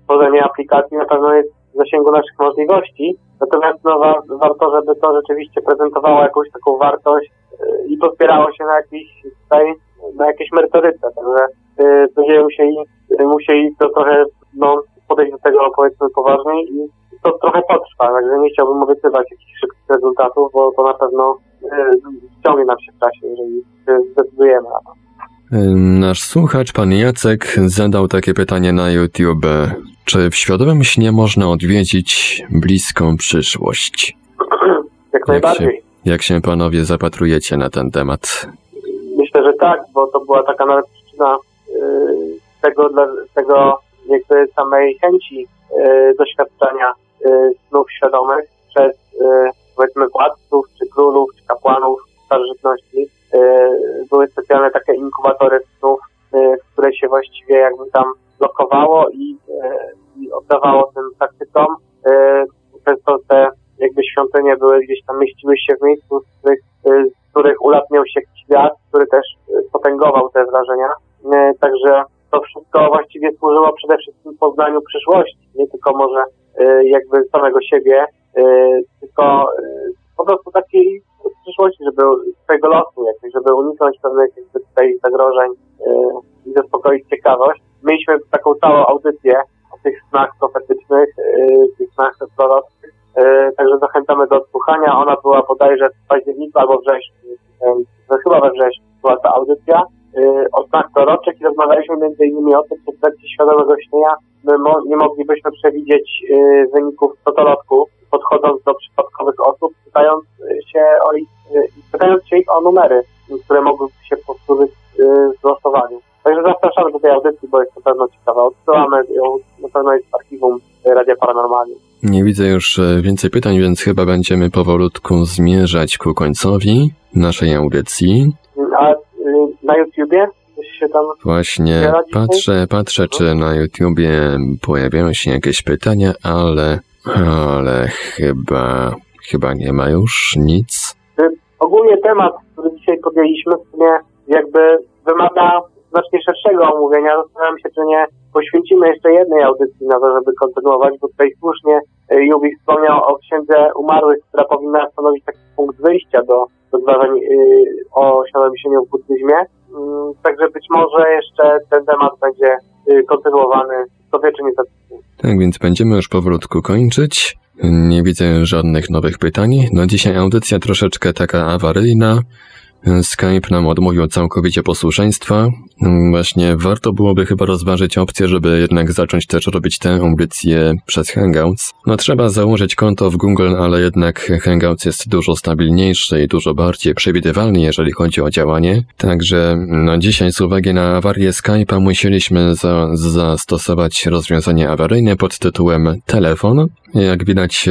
stworzenie aplikacji na pewno jest w zasięgu naszych możliwości, natomiast no, wa- warto, żeby to rzeczywiście prezentowało jakąś taką wartość y, i pospierało się na jakiejś tutaj, na jakiejś merytoryce, także y, będziemy musieli, y, musieli to trochę no, podejść do tego powiedzmy poważniej i to trochę potrwa, także nie chciałbym obiecywać jakichś szybkich rezultatów, bo to na pewno y, ściągnie nam się w czasie, jeżeli zdecydujemy na to. Nasz słuchacz, pan Jacek, zadał takie pytanie na YouTube. Czy w świadomym śnie można odwiedzić bliską przyszłość? [CLEARS THROAT] Jak najbardziej. Jak się panowie zapatrujecie na ten temat? Myślę, że tak, bo to była taka nawet przyczyna y, tego, dla, tego jakby samej chęci y, doświadczenia y, snów świadomych przez y, powiedzmy władców, czy królów, czy kapłanów starożytności. Były specjalne takie inkubatory snów, y, które się właściwie jakby tam blokowało i, y, i oddawało tym praktykom. Y, często te jakby świątynie były gdzieś tam mieściły się w miejscu, z których, z których ulatniał się świat, który też potęgował te wrażenia. Także to wszystko właściwie służyło przede wszystkim poznaniu przyszłości, nie tylko może jakby samego siebie, tylko po prostu takiej przyszłości, żeby swojego losu jakoś, żeby uniknąć pewnych jakby tutaj zagrożeń y, i zaspokoić ciekawość. Mieliśmy taką całą audycję o tych snach profetycznych, y, tych snach prorockich, y, także zachęcamy do odsłuchania. Ona była bodajże w październiku albo wrześniu, y, chyba we wrześniu była ta audycja o snach proroczych i rozmawialiśmy między innymi o tym, że w trakcie świadomego śnienia my mo- nie moglibyśmy przewidzieć wyników totolotku, podchodząc do przypadkowych osób, pytając się o ich, pytając się ich o numery, y, które mogłyby się powtórzyć y, w losowaniu. Także zapraszamy do tej audycji, bo jest to pewno ciekawe. Odsyłamy ją, na pewno jest w archiwum y, Radia Paranormalnie. Nie widzę już e, więcej pytań, więc chyba będziemy powolutku zmierzać ku końcowi naszej audycji. Y, A y, na YouTubie Właśnie patrzę, patrzę, czy na YouTubie pojawiają się jakieś pytania, ale, ale chyba, chyba nie ma już nic. Ogólnie temat, który dzisiaj podjęliśmy, w sumie jakby wymaga znacznie szerszego omówienia. Zastanawiam się, czy nie poświęcimy jeszcze jednej audycji na to, żeby kontynuować, bo tutaj słusznie Jubi wspomniał o księdze umarłych, która powinna stanowić taki punkt wyjścia do rozważań o środowiskowym w buddyzmie. Mm, także być może jeszcze ten temat będzie kontynuowany, to wie czy nie Tak więc będziemy już powolutku kończyć. Nie widzę żadnych nowych pytań. No dzisiaj audycja troszeczkę taka awaryjna. Skype nam odmówił całkowicie posłuszeństwa. Właśnie warto byłoby chyba rozważyć opcję, żeby jednak zacząć też robić tę audycję przez Hangouts. No trzeba założyć konto w Google, ale jednak Hangouts jest dużo stabilniejszy i dużo bardziej przewidywalny, jeżeli chodzi o działanie. Także no dzisiaj z uwagi na awarię Skype'a musieliśmy za, zastosować rozwiązanie awaryjne pod tytułem telefon. Jak widać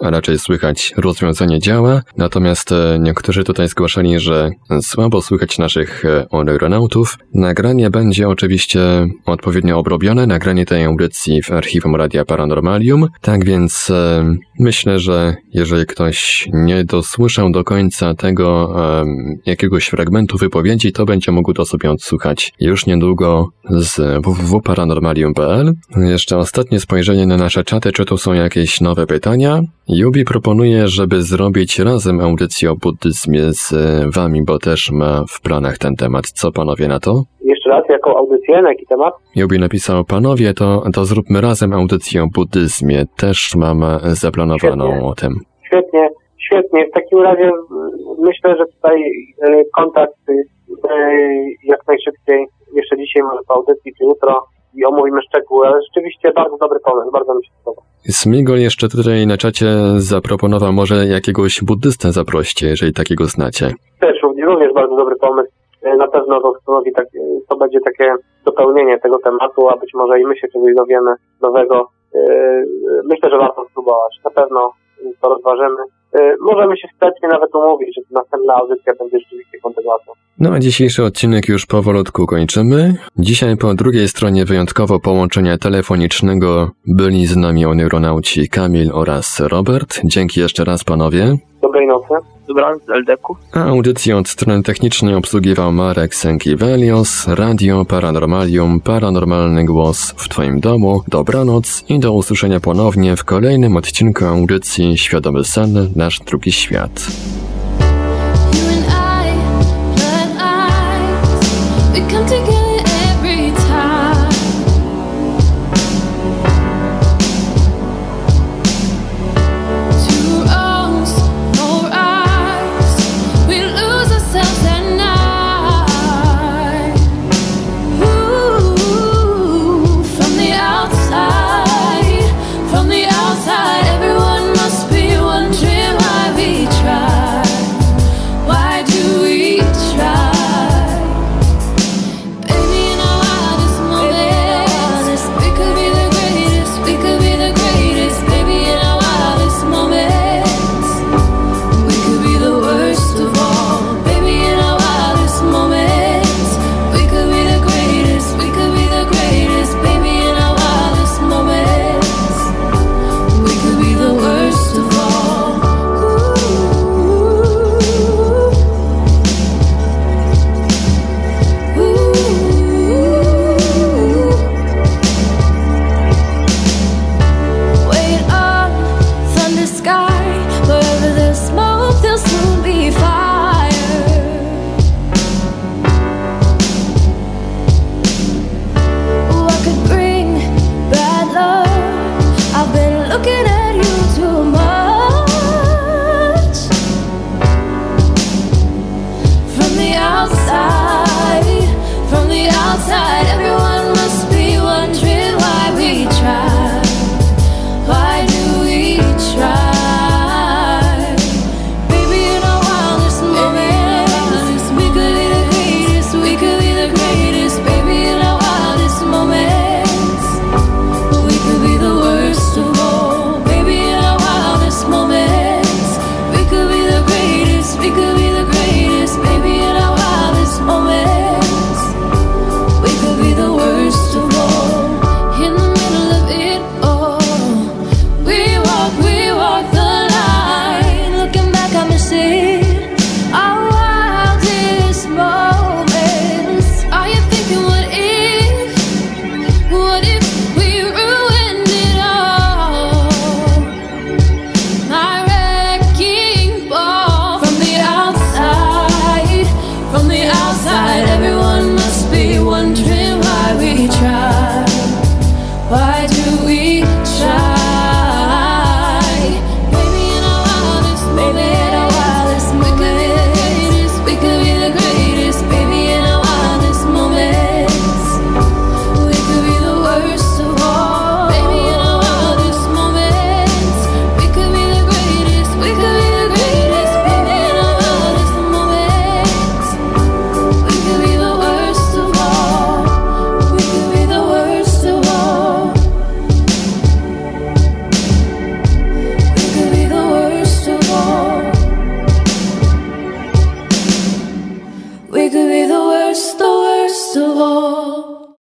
a raczej słychać rozwiązanie działa, natomiast e, niektórzy tutaj zgłaszali, że słabo słychać naszych e, aeronautów. Nagranie będzie oczywiście odpowiednio obrobione, nagranie tej audycji w archiwum Radia Paranormalium, tak więc e, myślę, że jeżeli ktoś nie dosłyszał do końca tego jakiegoś fragmentu wypowiedzi, to będzie mógł to sobie odsłuchać już niedługo z www.paranormalium.pl. Jeszcze ostatnie spojrzenie na nasze czaty, czy tu są jakieś nowe pytania. Jubi proponuje, żeby zrobić razem audycję o buddyzmie z e, wami, bo też ma w planach ten temat. Co panowie na to? Jeszcze raz, jaką audycję, na jaki temat? Jubi napisał, panowie, to, to zróbmy razem audycję o buddyzmie. Też mam zaplanowaną świetnie. o tym. Świetnie, świetnie. W takim razie myślę, że tutaj e, kontakt e, jak najszybciej, jeszcze dzisiaj może po audycji, czy jutro i omówimy szczegóły, ale rzeczywiście bardzo dobry pomysł, bardzo mi się podoba. Smigol jeszcze tutaj na czacie zaproponował może jakiegoś buddystę zaproście, jeżeli takiego znacie. Też również bardzo dobry pomysł. E, na pewno to stanowi tak, e, to będzie takie dopełnienie tego tematu, a być może i my się czegoś dowiemy nowego. E, myślę, że warto spróbować. Na pewno to rozważymy. Możemy się wstępnie nawet umówić, że następna audycja będzie rzeczywiście kontynuacją. No a dzisiejszy odcinek już powolutku kończymy. Dzisiaj po drugiej stronie wyjątkowo połączenia telefonicznego byli z nami oneuronauci Kamil oraz Robert. Dzięki jeszcze raz panowie. Dobrej nocy. Dobranoc, Eldeku. A audycję od strony technicznej obsługiwał Marek Sękiewelios, Radio Paranormalium, Paranormalny Głos w Twoim domu. Dobranoc i do usłyszenia ponownie w kolejnym odcinku audycji Świadomy Sen, Nasz Drugi Świat.